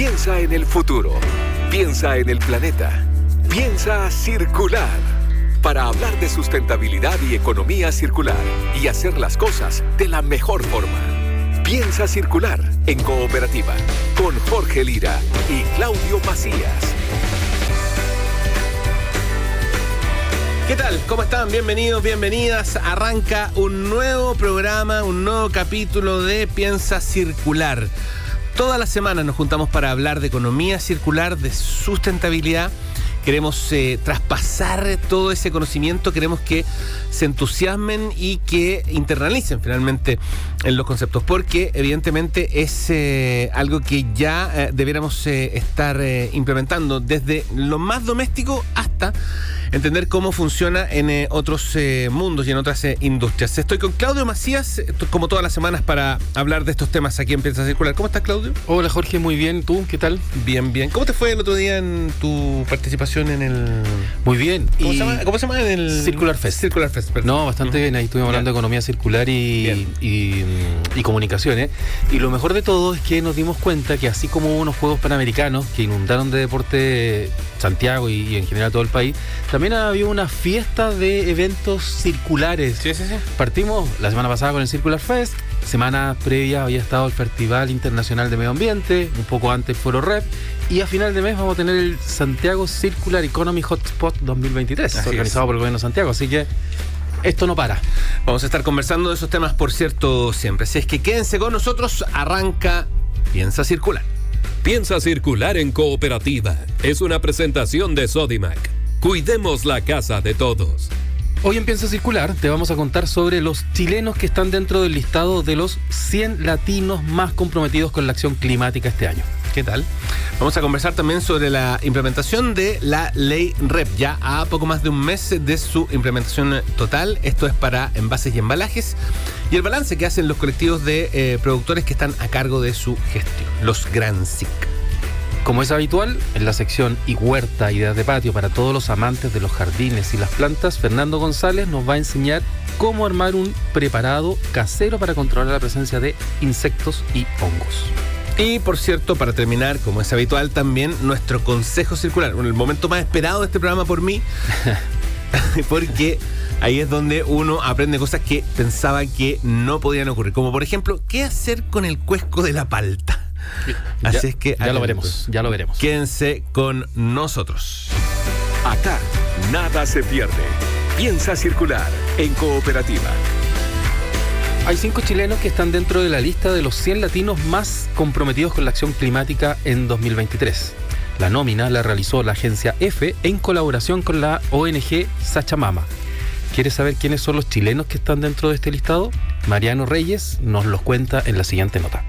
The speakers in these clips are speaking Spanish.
Piensa en el futuro. Piensa en el planeta. Piensa circular. Para hablar de sustentabilidad y economía circular y hacer las cosas de la mejor forma. Piensa circular en cooperativa con Jorge Lira y Claudio Macías. ¿Qué tal? ¿Cómo están? Bienvenidos, bienvenidas. Arranca un nuevo programa, un nuevo capítulo de Piensa Circular. Todas las semanas nos juntamos para hablar de economía circular, de sustentabilidad. Queremos eh, traspasar todo ese conocimiento, queremos que se entusiasmen y que internalicen finalmente en los conceptos, porque evidentemente es eh, algo que ya eh, debiéramos estar implementando desde lo más doméstico hasta entender cómo funciona en eh, otros eh, mundos y en otras eh, industrias. Estoy con Claudio Macías, como todas las semanas, para hablar de estos temas aquí en Piensa Circular. ¿Cómo estás, Claudio? Hola, Jorge, muy bien. ¿Tú qué tal? Bien, bien. ¿Cómo te fue el otro día en tu participación en el. Muy bien. ¿Cómo, se, llama? ¿Cómo se llama? En el. Circular Fest. Circular Fest, perdón. No, bastante bien. Ahí estuvimos hablando de economía circular y, y, y, comunicaciones. Y lo mejor de todo es que nos dimos cuenta que, así como unos Juegos Panamericanos que inundaron de deporte Santiago y, en general todo el país, también había una fiesta de eventos circulares. Sí, sí, sí. Partimos la semana pasada con el Circular Fest, semana previa había estado el Festival Internacional de Medio Ambiente, un poco antes Foro Rep, y a final de mes vamos a tener el Santiago Circular Economy Hotspot 2023, organizado por el gobierno de Santiago, así que esto no para. Vamos a estar conversando de esos temas, por cierto, siempre. Así es que quédense con nosotros, arranca Piensa Circular. Piensa circular en cooperativa. Es una presentación de Sodimac. Cuidemos la casa de todos. Hoy en Piensa Circular te vamos a contar sobre los chilenos que están dentro del listado de los 100 latinos más comprometidos con la acción climática este año. ¿Qué tal? Vamos a conversar también sobre la implementación de la ley REP, ya a poco más de un mes de su implementación total. Esto es para envases y embalajes y el balance que hacen los colectivos de eh, productores que están a cargo de su gestión, los Gran SIC. Como es habitual, en la sección y huerta, ideas de patio para todos los amantes de los jardines y las plantas, Fernando González nos va a enseñar cómo armar un preparado casero para controlar la presencia de insectos y hongos. Y por cierto, para terminar, como es habitual, también nuestro consejo circular, el momento más esperado de este programa por mí, porque ahí es donde uno aprende cosas que pensaba que no podían ocurrir, como por ejemplo, ¿qué hacer con el cuesco de la palta? Así es que ya lo veremos, ya lo veremos. Quédense con nosotros. Acá nada se pierde. Piensa circular en cooperativa. Hay cinco chilenos que están dentro de la lista de los 100 latinos más comprometidos con la acción climática en 2023. La nómina la realizó la agencia EFE en colaboración con la ONG Sachamama. ¿Quieres saber quiénes son los chilenos que están dentro de este listado? Mariano Reyes nos los cuenta en la siguiente nota.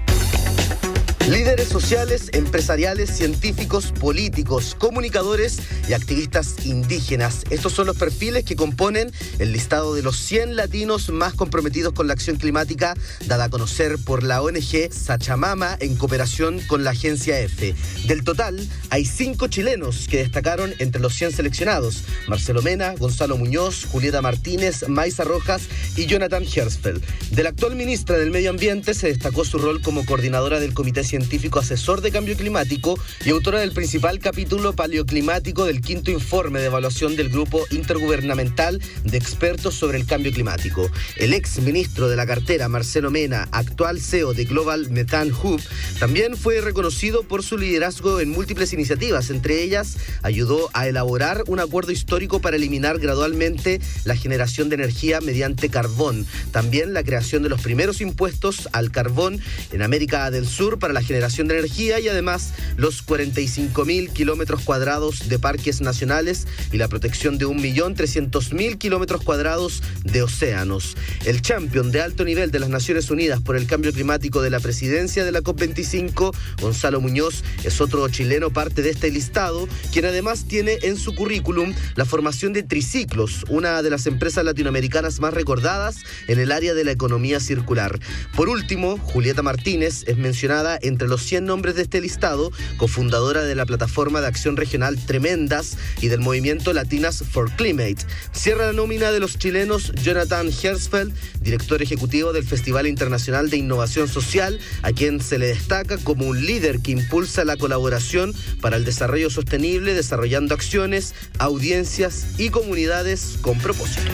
Líderes sociales, empresariales, científicos, políticos, comunicadores y activistas indígenas. Estos son los perfiles que componen el listado de los 100 latinos más comprometidos con la acción climática dada a conocer por la ONG Sachamama en cooperación con la agencia EFE. Del total, hay cinco chilenos que destacaron entre los 100 seleccionados. Marcelo Mena, Gonzalo Muñoz, Julieta Martínez, Maisa Rojas y Jonathan Hersfeld. De la actual ministra del Medio Ambiente se destacó su rol como coordinadora del Comité científico asesor de cambio climático y autora del principal capítulo paleoclimático del quinto informe de evaluación del Grupo Intergubernamental de Expertos sobre el Cambio Climático. El ex ministro de la cartera, Marcelo Mena, actual CEO de Global Methane Hub, también fue reconocido por su liderazgo en múltiples iniciativas. Entre ellas, ayudó a elaborar un acuerdo histórico para eliminar gradualmente la generación de energía mediante carbón. También la creación de los primeros impuestos al carbón en América del Sur para la generación de energía y además los 45 mil kilómetros cuadrados de parques nacionales y la protección de 1.300.000 kilómetros cuadrados de océanos. El champion de alto nivel de las Naciones Unidas por el cambio climático de la presidencia de la COP25, Gonzalo Muñoz, es otro chileno parte de este listado, quien además tiene en su currículum la formación de Triciclos, una de las empresas latinoamericanas más recordadas en el área de la economía circular. Por último, Julieta Martínez es mencionada en entre los 100 nombres de este listado, cofundadora de la plataforma de acción regional Tremendas y del movimiento Latinas for Climate. Cierra la nómina de los chilenos Jonathan Hersfeld, director ejecutivo del Festival Internacional de Innovación Social, a quien se le destaca como un líder que impulsa la colaboración para el desarrollo sostenible, desarrollando acciones, audiencias y comunidades con propósito.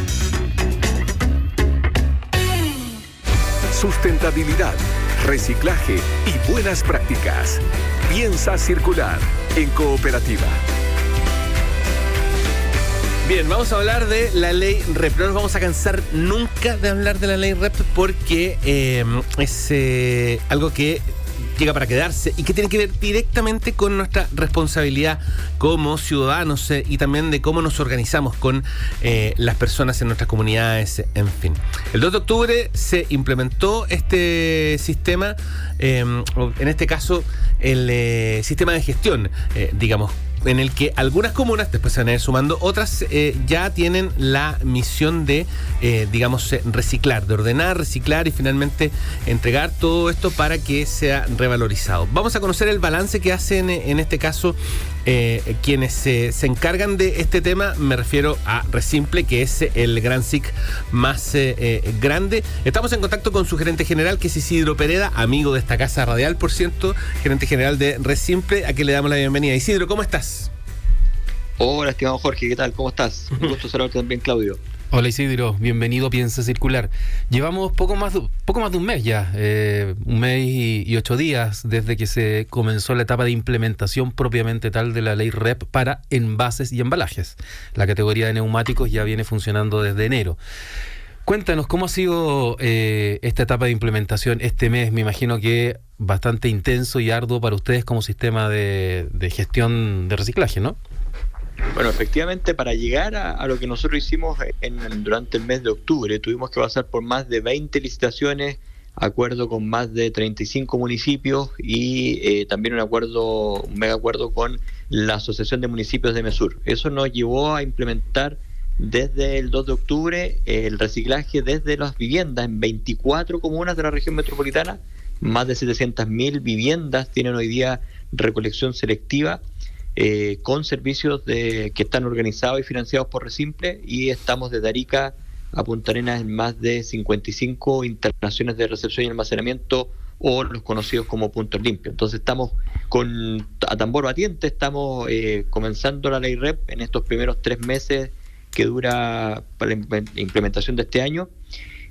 Sustentabilidad, reciclaje y buenas prácticas. Piensa circular en cooperativa. Bien, vamos a hablar de la ley REP. No nos vamos a cansar nunca de hablar de la ley REP porque eh, es eh, algo que llega para quedarse y que tiene que ver directamente con nuestra responsabilidad como ciudadanos eh, y también de cómo nos organizamos con eh, las personas en nuestras comunidades, en fin. El 2 de octubre se implementó este sistema, em, en este caso el eh, sistema de gestión, digamos, en el que algunas comunas, después se van a ir sumando, otras eh, ya tienen la misión de, eh, digamos, eh, reciclar, de ordenar, reciclar y finalmente entregar todo esto para que sea revalorizado. Vamos a conocer el balance que hacen en este caso quienes se, encargan de este tema. Me refiero a Resimple, que es el gran SIC más grande. Estamos en contacto con su gerente general, que es Isidro Pereda, amigo de esta casa radial, por cierto, gerente general de Resimple, a quien le damos la bienvenida. Isidro, ¿cómo estás? Hola, estimado Jorge, ¿qué tal? ¿Cómo estás? Un gusto saludarte también, Claudio. Hola Isidro, bienvenido a Piensa Circular. Llevamos poco más de, poco más de un mes ya, eh, un mes y, ocho días desde que se comenzó la etapa de implementación propiamente tal de la ley REP para envases y embalajes. La categoría de neumáticos ya viene funcionando desde enero. Cuéntanos, ¿cómo ha sido eh, esta etapa de implementación este mes? Me imagino que bastante intenso y arduo para ustedes como sistema de gestión de reciclaje, ¿no? Bueno, efectivamente, para llegar a, lo que nosotros hicimos en, durante el mes de octubre, tuvimos que pasar por más de 20 licitaciones, acuerdo con más de 35 municipios y eh, también un acuerdo, un mega acuerdo con la Asociación de Municipios de Mesur. Eso nos llevó a implementar desde el 2 de octubre el reciclaje desde las viviendas en 24 comunas de la región metropolitana. Más de 700.000 viviendas tienen hoy día recolección selectiva eh, con servicios de, que están organizados y financiados por Resimple y estamos desde Arica a Punta Arenas en más de 55 instalaciones de recepción y almacenamiento o los conocidos como puntos limpios. Entonces estamos con a tambor batiente, estamos eh, comenzando la ley REP en estos primeros tres meses que dura para la implementación de este año.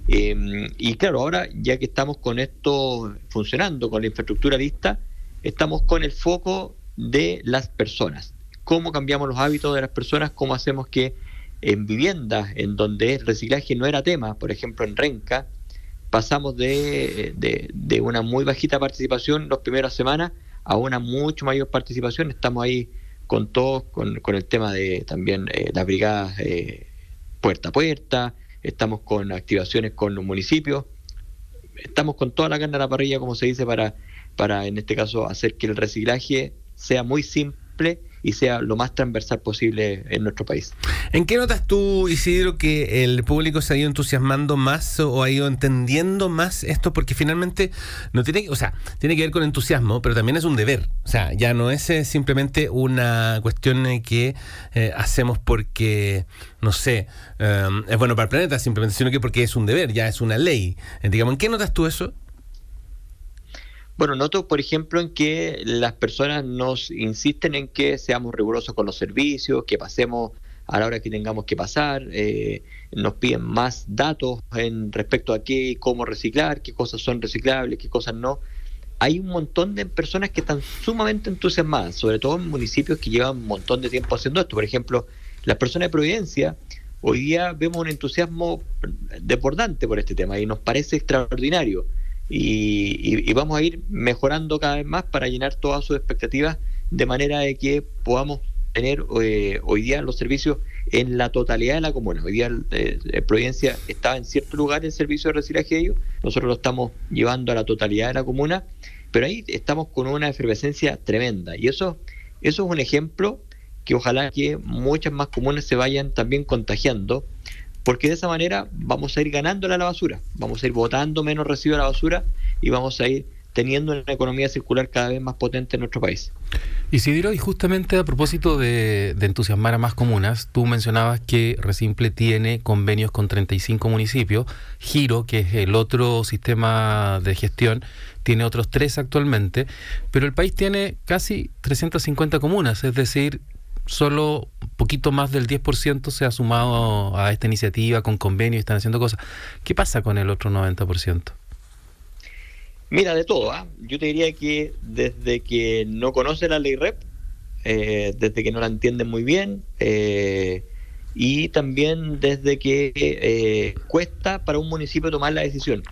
Em, y claro, ahora ya que estamos con esto funcionando, con la infraestructura lista, estamos con el foco de las personas. ¿Cómo cambiamos los hábitos de las personas? ¿Cómo hacemos que en viviendas en donde el reciclaje no era tema, por ejemplo en Renca, pasamos de, de, una muy bajita participación las primeras semanas a una mucho mayor participación. Estamos ahí con todos, con, con el tema de también eh, las brigadas eh, puerta a puerta, estamos con activaciones con los municipios, estamos con toda la carne a la parrilla, como se dice, para, para en este caso hacer que el reciclaje sea muy simple y sea lo más transversal posible en nuestro país. ¿En qué notas tú, Isidro, que el público se ha ido entusiasmando más o ha ido entendiendo más esto? Porque finalmente no tiene, o sea, tiene que ver con entusiasmo, pero también es un deber. O sea, ya no es eh, simplemente una cuestión eh, que eh, hacemos porque, no sé, es bueno para el planeta, simplemente, sino que porque es un deber, ya es una ley. Digamos, ¿en qué notas tú eso? Bueno, noto, por ejemplo, en que las personas nos insisten en que seamos rigurosos con los servicios, que pasemos a la hora que tengamos que pasar, eh, nos piden más datos en respecto a qué y cómo reciclar, qué cosas son reciclables, qué cosas no. Hay un montón de personas que están sumamente entusiasmadas, sobre todo en municipios que llevan un montón de tiempo haciendo esto. Por ejemplo, las personas de Providencia, hoy día vemos un entusiasmo desbordante por este tema y nos parece extraordinario y, vamos a ir mejorando cada vez más para llenar todas sus expectativas de manera de que podamos tener eh, hoy día los servicios en la totalidad de la comuna. Hoy día eh, Providencia estaba en cierto lugar el servicio de reciclaje de ellos, nosotros lo estamos llevando a la totalidad de la comuna, pero ahí estamos con una efervescencia tremenda y eso, eso es un ejemplo que ojalá que muchas más comunas se vayan también contagiando porque de esa manera vamos a ir ganándole a la basura, vamos a ir botando menos residuos a la basura y vamos a ir teniendo una economía circular cada vez más potente en nuestro país. Isidro, y justamente a propósito de, entusiasmar a más comunas, tú mencionabas que Resimple tiene convenios con 35 municipios, Giro, que es el otro sistema de gestión, tiene otros tres actualmente, pero el país tiene casi 350 comunas, es decir, solo un poquito más del 10% se ha sumado a esta iniciativa con convenios y están haciendo cosas. ¿Qué pasa con el otro 90%? Mira, de todo. ¿ah? Yo te diría que desde que no conoce la ley REP, eh, desde que no la entienden muy bien, eh, y también desde que eh, cuesta para un municipio tomar la decisión.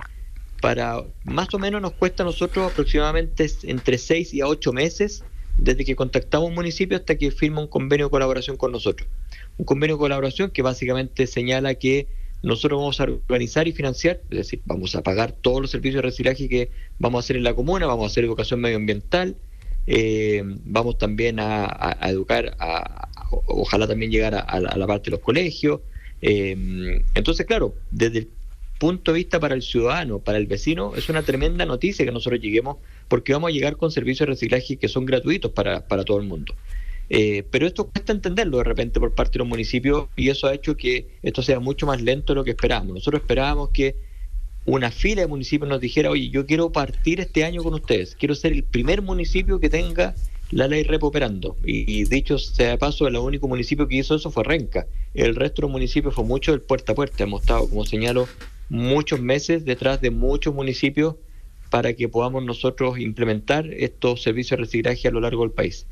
Para más o menos nos cuesta a nosotros aproximadamente entre 6 y a 8 meses desde que contactamos un municipio hasta que firma un convenio de colaboración con nosotros. Un convenio de colaboración que básicamente señala que nosotros vamos a organizar y financiar, es decir, vamos a pagar todos los servicios de reciclaje que vamos a hacer en la comuna, vamos a hacer educación medioambiental, eh, vamos también a, educar, a, ojalá también llegar a, la, parte de los colegios. Eh, entonces, claro, desde el punto de vista para el ciudadano, para el vecino, es una tremenda noticia que nosotros lleguemos porque vamos a llegar con servicios de reciclaje que son gratuitos para, para todo el mundo. Eh, pero esto cuesta entenderlo de repente por parte de los municipios y eso ha hecho que esto sea mucho más lento de lo que esperábamos. Nosotros esperábamos que una fila de municipios nos dijera, oye, yo quiero partir este año con ustedes, quiero ser el primer municipio que tenga la ley REP operando. Y, dicho sea de paso, el único municipio que hizo eso fue Renca. El resto de los municipios fue mucho del puerta a puerta. Hemos estado, como señalo, muchos meses detrás de muchos municipios para que podamos nosotros implementar estos servicios de reciclaje a lo largo del país.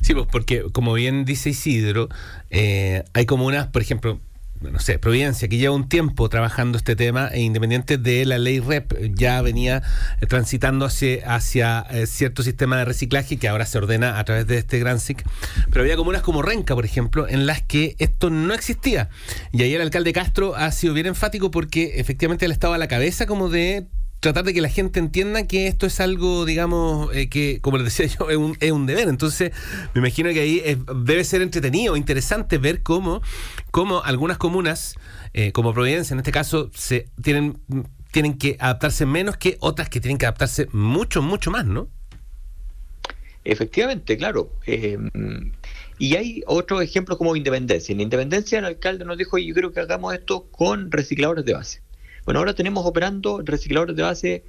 Sí, pues porque como bien dice Isidro, eh, hay comunas, por ejemplo, no sé, Providencia, que lleva un tiempo trabajando este tema e independiente de la ley REP, ya venía transitando hacia, hacia eh, cierto sistema de reciclaje que ahora se ordena a través de este Gran SIC. Pero había comunas como Renca, por ejemplo, en las que esto no existía. Y ahí el alcalde Castro ha sido bien enfático porque efectivamente él estaba a la cabeza como de tratar de que la gente entienda que esto es algo, digamos, eh, que, como les decía yo, es un, es un, deber. Entonces, me imagino que ahí debe ser entretenido, interesante ver cómo, cómo algunas comunas, eh, como Providencia en este caso, se tienen, tienen que adaptarse menos que otras que tienen que adaptarse mucho, mucho más, ¿no? Efectivamente, claro. Eh, y hay otros ejemplos como Independencia. En Independencia el alcalde nos dijo, yo creo que hagamos esto con recicladores de base. Bueno, ahora tenemos operando recicladores de base,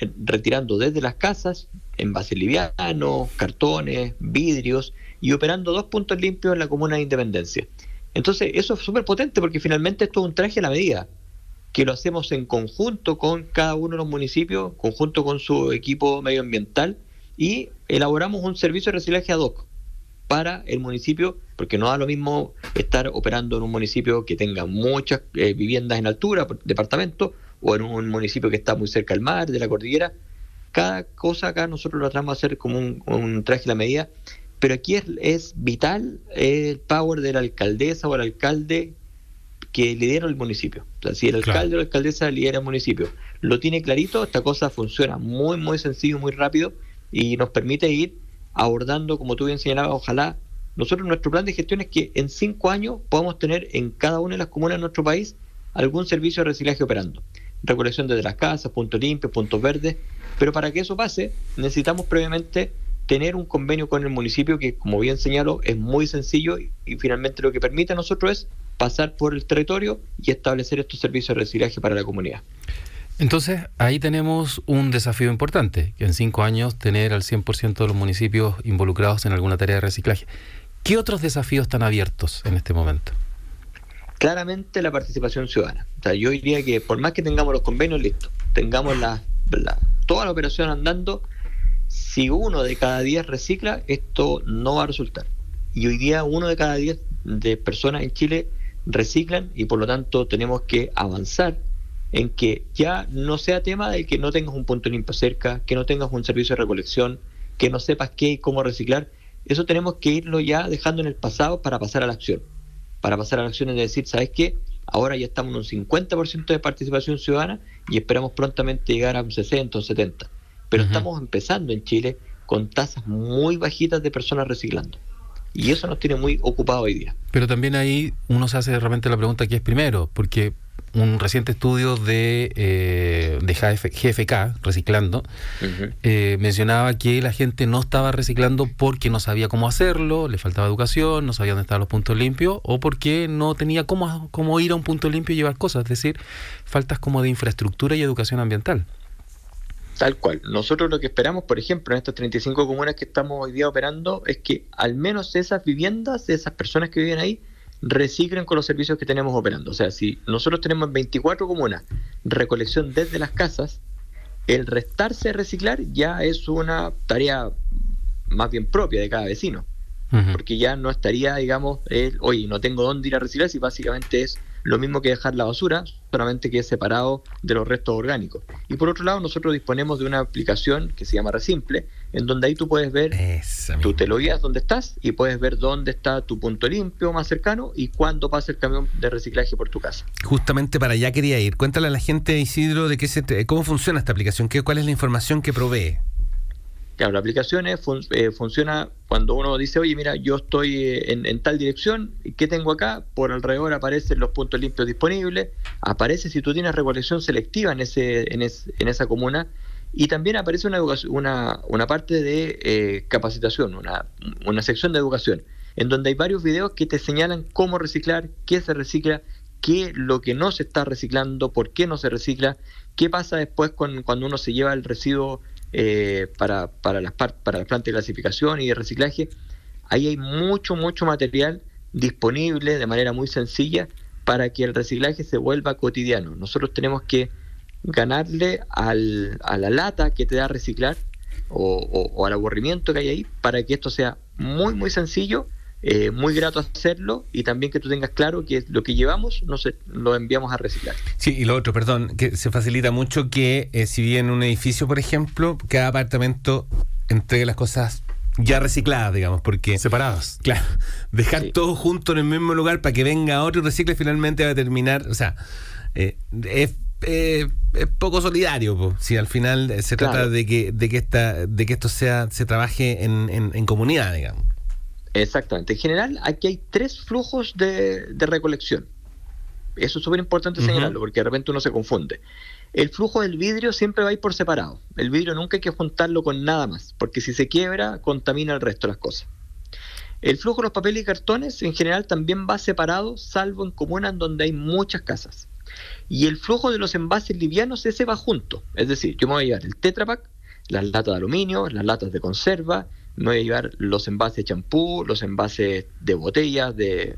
eh, retirando desde las casas envases livianos, cartones, vidrios y operando dos puntos limpios en la comuna de Independencia. Entonces, eso es súper potente porque finalmente esto es un traje a la medida, que lo hacemos en conjunto con cada uno de los municipios, conjunto con su equipo medioambiental y elaboramos un servicio de reciclaje ad hoc para el municipio, porque no da lo mismo estar operando en un municipio que tenga muchas eh, viviendas en altura, departamento, o en un municipio que está muy cerca del mar, de la cordillera. Cada cosa acá nosotros lo tratamos de hacer como un, traje a la medida, pero aquí es, vital el power de la alcaldesa o el alcalde que lidera el municipio. O sea, si el alcalde o la alcaldesa lidera el municipio, lo tiene clarito, esta cosa funciona muy, muy sencillo, muy rápido y nos permite ir abordando, como tú bien señalabas, ojalá nosotros nuestro plan de gestión es que en cinco años podamos tener en cada una de las comunas de nuestro país algún servicio de reciclaje operando. Recolección desde las casas, puntos limpios, puntos verdes. Pero para que eso pase, necesitamos previamente tener un convenio con el municipio que, como bien señalo, es muy sencillo y, finalmente lo que permite a nosotros es pasar por el territorio y establecer estos servicios de reciclaje para la comunidad. Entonces, ahí tenemos un desafío importante, que en cinco años tener al 100% de los municipios involucrados en alguna tarea de reciclaje. ¿Qué otros desafíos están abiertos en este momento? Claramente la participación ciudadana. O sea, yo diría que por más que tengamos los convenios listos, tengamos la, toda la operación andando, si uno de cada diez recicla, esto no va a resultar. Y hoy día uno de cada diez de personas en Chile reciclan y por lo tanto tenemos que avanzar en que ya no sea tema de que no tengas un punto limpio cerca, que no tengas un servicio de recolección, que no sepas qué y cómo reciclar. Eso tenemos que irlo ya dejando en el pasado para pasar a la acción. Para pasar a la acción es decir, ¿sabes qué? Ahora ya estamos en un 50% de participación ciudadana y esperamos prontamente llegar a un 60 o 70. Pero estamos empezando en Chile con tasas muy bajitas de personas reciclando. Y eso nos tiene muy ocupado hoy día. Pero también ahí uno se hace realmente la pregunta ¿qué es primero? Porque un reciente estudio de, eh, de GFK, Reciclando, eh, mencionaba que la gente no estaba reciclando porque no sabía cómo hacerlo, le faltaba educación, no sabía dónde estaban los puntos limpios, o porque no tenía cómo, cómo ir a un punto limpio y llevar cosas, es decir, faltas como de infraestructura y educación ambiental. Tal cual. Nosotros lo que esperamos, por ejemplo, en estas 35 comunas que estamos hoy día operando, es que al menos esas viviendas, esas personas que viven ahí, reciclen con los servicios que tenemos operando. O sea, si nosotros tenemos en 24 comunas recolección desde las casas, el restarse reciclar ya es una tarea más bien propia de cada vecino. Porque ya no estaría, digamos, el, oye, no tengo dónde ir a reciclar si básicamente es lo mismo que dejar la basura, solamente que es separado de los restos orgánicos. Y por otro lado, nosotros disponemos de una aplicación que se llama Resimple, en donde ahí tú puedes ver, tú te lo guías dónde estás y puedes ver dónde está tu punto limpio más cercano y cuándo pasa el camión de reciclaje por tu casa. Justamente para allá quería ir. Cuéntale a la gente, Isidro, de qué se, cómo funciona esta aplicación, qué, cuál es la información que provee. Claro, la aplicación eh, funciona cuando uno dice, oye, mira, yo estoy eh, en, tal dirección, ¿qué tengo acá? Por alrededor aparecen los puntos limpios disponibles, aparece si tú tienes recolección selectiva en, ese, en, en esa comuna, y también aparece una, una, una parte de eh, capacitación, una, una sección de educación, en donde hay varios videos que te señalan cómo reciclar, qué se recicla, qué lo que no se está reciclando, por qué no se recicla, qué pasa después con, cuando uno se lleva el residuo eh, para, para, las para las plantas de clasificación y de reciclaje, ahí hay mucho, mucho material disponible de manera muy sencilla para que el reciclaje se vuelva cotidiano. Nosotros tenemos que ganarle al, a la lata que te da reciclar o, o, al aburrimiento que hay ahí para que esto sea muy, muy sencillo eh, muy grato hacerlo y también que tú tengas claro que lo que llevamos no se, lo enviamos a reciclar. Sí, y lo otro, perdón, que se facilita mucho que eh, si bien en un edificio, por ejemplo, cada apartamento entregue las cosas ya recicladas, digamos, porque... Separadas. Claro, dejar todo junto en el mismo lugar para que venga otro y recicle finalmente va a terminar, o sea, eh, es poco solidario si al final se trata de que de que esta de que esto sea se trabaje en, en comunidad digamos Exactamente. En general, aquí hay tres flujos de, recolección. Eso es súper importante señalarlo, porque de repente uno se confunde. El flujo del vidrio siempre va a ir por separado. El vidrio nunca hay que juntarlo con nada más, porque si se quiebra, contamina el resto de las cosas. El flujo de los papeles y cartones en general también va separado, salvo en comunas donde hay muchas casas. Y el flujo de los envases livianos, ese va junto. Es decir, yo me voy a llevar el Tetra las latas de aluminio, las latas de conserva, me voy a llevar los envases de champú, los envases de botellas, de,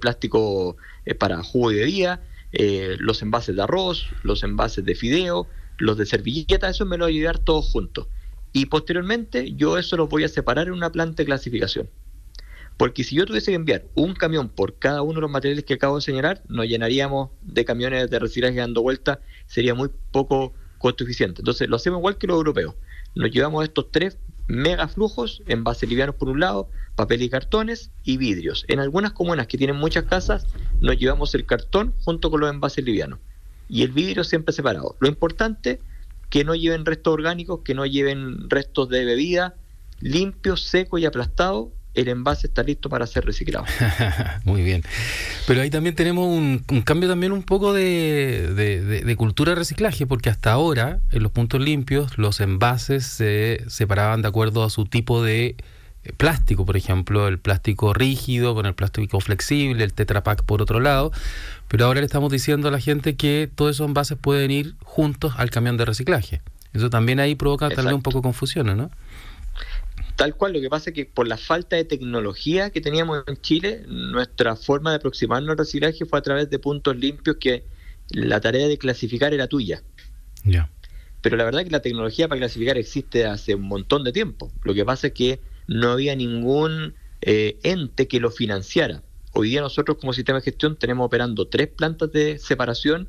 plástico eh, para jugo y bebida, eh, los envases de arroz, los envases de fideo, los de servilleta, eso me lo voy a llevar todos juntos. Y posteriormente yo eso lo voy a separar en una planta de clasificación. Porque si yo tuviese que enviar un camión por cada uno de los materiales que acabo de señalar, nos llenaríamos de camiones de reciclaje dando vueltas, sería muy poco costo eficiente. Entonces lo hacemos igual que los europeos. Nos llevamos estos tres megaflujos, envases livianos por un lado, papel y cartones y vidrios. En algunas comunas que tienen muchas casas, nos llevamos el cartón junto con los envases livianos y el vidrio siempre separado. Lo importante, que no lleven restos orgánicos, que no lleven restos de bebida, limpio, seco y aplastado el envase está listo para ser reciclado. Muy bien. Pero ahí también tenemos un, cambio también un poco de, cultura de reciclaje, porque hasta ahora en los puntos limpios los envases se separaban de acuerdo a su tipo de eh, plástico, por ejemplo, el plástico rígido con el plástico flexible, el Tetra Pak por otro lado, pero ahora le estamos diciendo a la gente que todos esos envases pueden ir juntos al camión de reciclaje. Eso también ahí provoca tal vez un poco de confusión, ¿no? Tal cual, lo que pasa es que por la falta de tecnología que teníamos en Chile, nuestra forma de aproximarnos al reciclaje fue a través de puntos limpios que la tarea de clasificar era tuya. Ya. Pero la verdad es que la tecnología para clasificar existe hace un montón de tiempo. Lo que pasa es que no había ningún eh, ente que lo financiara. Hoy día nosotros como sistema de gestión tenemos operando tres plantas de separación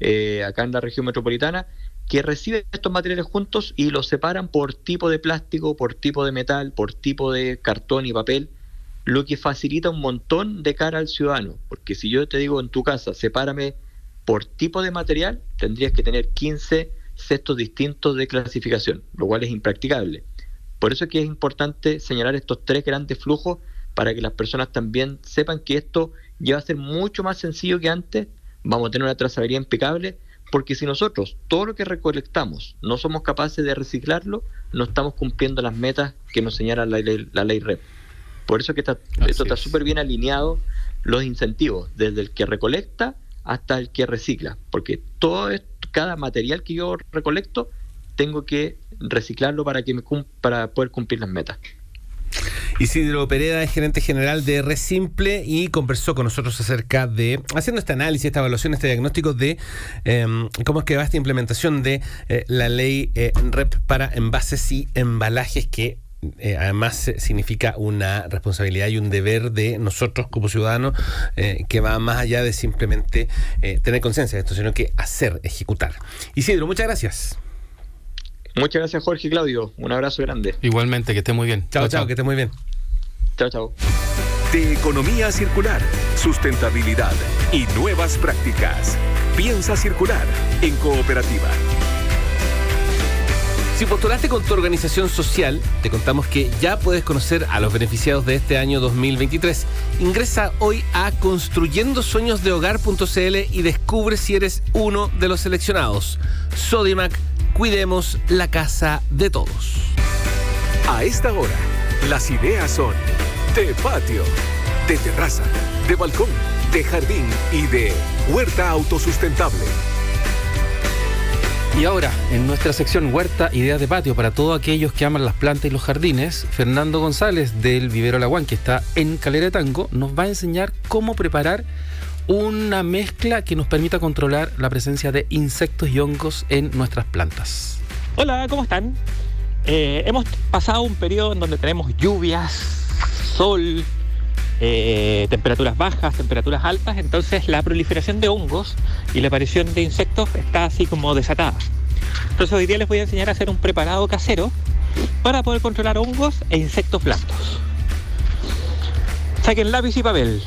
eh, acá en la región metropolitana que reciben estos materiales juntos y los separan por tipo de plástico, por tipo de metal, por tipo de cartón y papel, lo que facilita un montón de cara al ciudadano, porque si yo te digo en tu casa, sepárame por tipo de material, tendrías que tener 15 cestos distintos de clasificación, lo cual es impracticable. Por eso es que es importante señalar estos tres grandes flujos para que las personas también sepan que esto ya va a ser mucho más sencillo que antes vamos a tener una trazabilidad impecable, porque si nosotros todo lo que recolectamos no somos capaces de reciclarlo, no estamos cumpliendo las metas que nos señala la ley, la ley REP. Por eso que está, esto está súper bien alineado los incentivos, desde el que recolecta hasta el que recicla, porque todo cada material que yo recolecto tengo que reciclarlo para que me para poder cumplir las metas. Isidro Pereda es gerente general de Resimple y conversó con nosotros acerca de, haciendo este análisis, esta evaluación, este diagnóstico de em, cómo es que va esta implementación de eh, la ley eh, REP para envases y embalajes que eh, además significa una responsabilidad y un deber de nosotros como ciudadanos que va más allá de simplemente tener conciencia de esto, sino que hacer, ejecutar. Isidro, muchas gracias. Muchas gracias, Jorge y Claudio. Un abrazo grande. Igualmente, que esté muy bien. Chao, chao, que esté muy bien. Chao, chao. De economía circular, sustentabilidad y nuevas prácticas. Piensa circular en cooperativa. Si postulaste con tu organización social, te contamos que ya puedes conocer a los beneficiados de este año 2023. Ingresa hoy a construyendosueñosdehogar.cl y descubre si eres uno de los seleccionados. Sodimac Cuidemos la casa de todos. A esta hora, las ideas son de patio, de terraza, de balcón, de jardín y de huerta autosustentable. Y ahora, en nuestra sección Huerta, Ideas de Patio, para todos aquellos que aman las plantas y los jardines, Fernando González del Vivero Laguán, que está en Calera de Tango, nos va a enseñar cómo preparar una mezcla que nos permita controlar la presencia de insectos y hongos en nuestras plantas. Hola, ¿cómo están? Eh, hemos pasado un periodo en donde tenemos lluvias, sol, eh, temperaturas bajas, temperaturas altas, entonces la proliferación de hongos y la aparición de insectos está así como desatada. Entonces hoy día les voy a enseñar a hacer un preparado casero para poder controlar hongos e insectos blancos. Saquen lápiz y papel.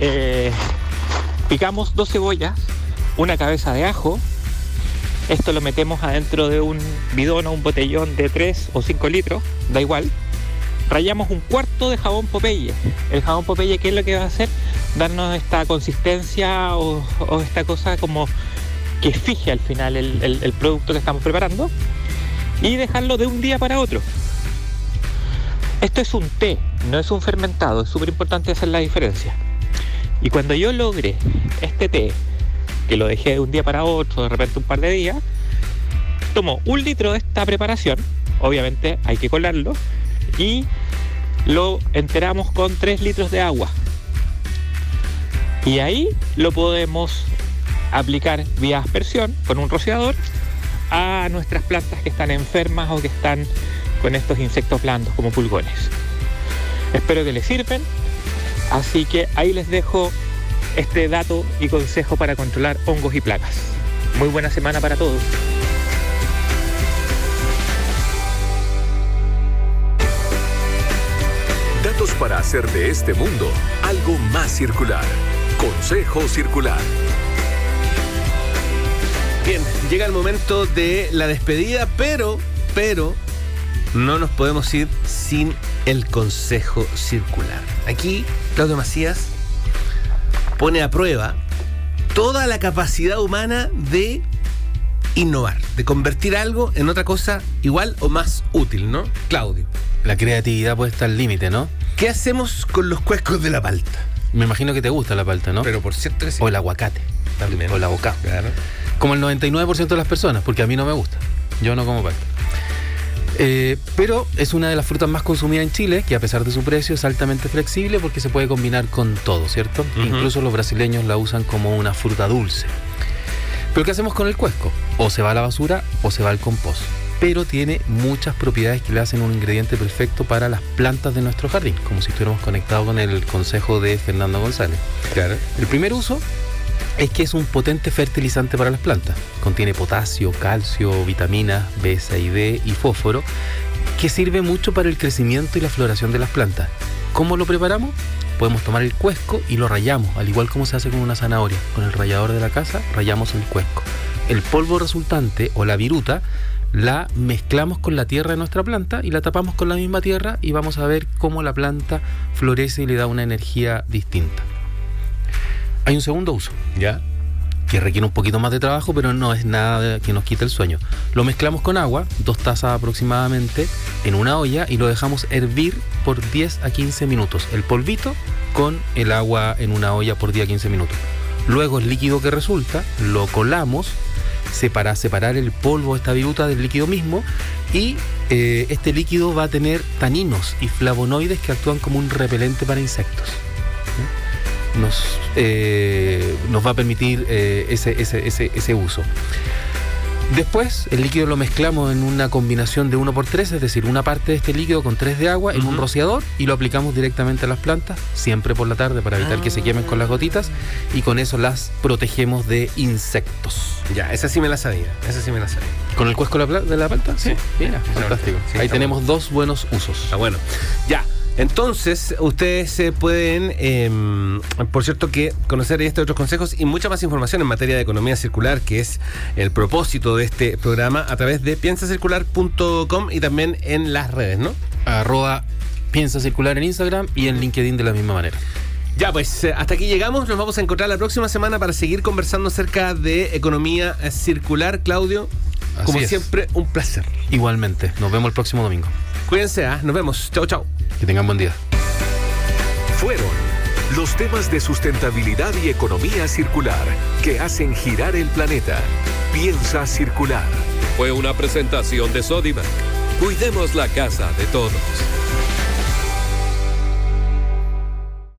Eh, Picamos dos cebollas, una cabeza de ajo. Esto lo metemos adentro de un bidón o un botellón de 3 o 5 litros, da igual. Rayamos un cuarto de jabón Popeye. El jabón Popeye, ¿qué es lo que va a hacer? Darnos esta consistencia o, esta cosa como que fije al final el, el producto que estamos preparando y dejarlo de un día para otro. Esto es un té, no es un fermentado, es súper importante hacer la diferencia. Y cuando yo logré este té, que lo dejé de un día para otro, de repente un par de días, tomo un litro de esta preparación, obviamente hay que colarlo, y lo enteramos con 3 litros de agua. Y ahí lo podemos aplicar vía aspersión con un rociador a nuestras plantas que están enfermas o que están con estos insectos blandos como pulgones. Espero que les sirvan Así que ahí les dejo este dato y consejo para controlar hongos y plagas. Muy buena semana para todos. Datos para hacer de este mundo algo más circular. Consejo Circular. Bien, llega el momento de la despedida, pero, pero, no nos podemos ir sin el Consejo Circular. Aquí, Claudio Macías pone a prueba toda la capacidad humana de innovar, de convertir algo en otra cosa igual o más útil, ¿no? Claudio. La creatividad puede estar al límite, ¿no? ¿Qué hacemos con los cuescos de la palta? Me imagino que te gusta la palta, ¿no? Pero por cierto que sí. O el aguacate. También. O el abocado. Como el 99% de las personas, porque a mí no me gusta. Yo no como palta. Eh, pero es una de las frutas más consumidas en Chile, que a pesar de su precio es altamente flexible porque se puede combinar con todo, ¿cierto? Incluso los brasileños la usan como una fruta dulce. Pero ¿qué hacemos con el cuesco? O se va a la basura o se va al compost. Pero tiene muchas propiedades que le hacen un ingrediente perfecto para las plantas de nuestro jardín, como si estuviéramos conectados con el consejo de Fernando González. Claro. El primer uso es que es un potente fertilizante para las plantas. Contiene potasio, calcio, vitaminas B, C y D y fósforo, que sirve mucho para el crecimiento y la floración de las plantas. ¿Cómo lo preparamos? Podemos tomar el cuesco y lo rayamos, al igual como se hace con una zanahoria. Con el rallador de la casa rayamos el cuesco. El polvo resultante o la viruta la mezclamos con la tierra de nuestra planta y la tapamos con la misma tierra y vamos a ver cómo la planta florece y le da una energía distinta. Hay un segundo uso. ¿Ya? que requiere un poquito más de trabajo, pero no es nada que nos quite el sueño. Lo mezclamos con agua, dos tazas aproximadamente, en una olla y lo dejamos hervir por 10 a 15 minutos. El polvito con el agua en una olla por 10 a 15 minutos. Luego el líquido que resulta lo colamos para separar el polvo, esta viruta del líquido mismo y eh, este líquido va a tener taninos y flavonoides que actúan como un repelente para insectos. Nos, eh, nos va a permitir eh, ese, ese, ese, ese uso. Después, el líquido lo mezclamos en una combinación de 1 por 3, es decir, una parte de este líquido con 3 de agua en un rociador y lo aplicamos directamente a las plantas, siempre por la tarde para evitar que se quemen con las gotitas y con eso las protegemos de insectos. Ya, esa sí me la sabía, esa sí me la sabía. ¿Con el cuesco de la planta? Sí. Mira, fantástico. Ahí tenemos dos buenos usos. Está bueno. Ya, entonces, ustedes se pueden, em, por cierto, que conocer estos otros consejos y mucha más información en materia de economía circular, que es el propósito de este programa, a través de piensacircular.com y también en las redes, ¿no? Arroba Piensa Circular en Instagram y en LinkedIn de la misma manera. Ya, pues eh, hasta aquí llegamos. Nos vamos a encontrar la próxima semana para seguir conversando acerca de economía eh, circular. Claudio, como siempre, un placer. Igualmente. Nos vemos el próximo domingo. Cuídense, ¿ah? nos vemos. Chau, chau. Que tengan buen día. Fueron los temas de sustentabilidad y economía circular que hacen girar el planeta. Piensa circular. Fue una presentación de Sodimac. Cuidemos la casa de todos.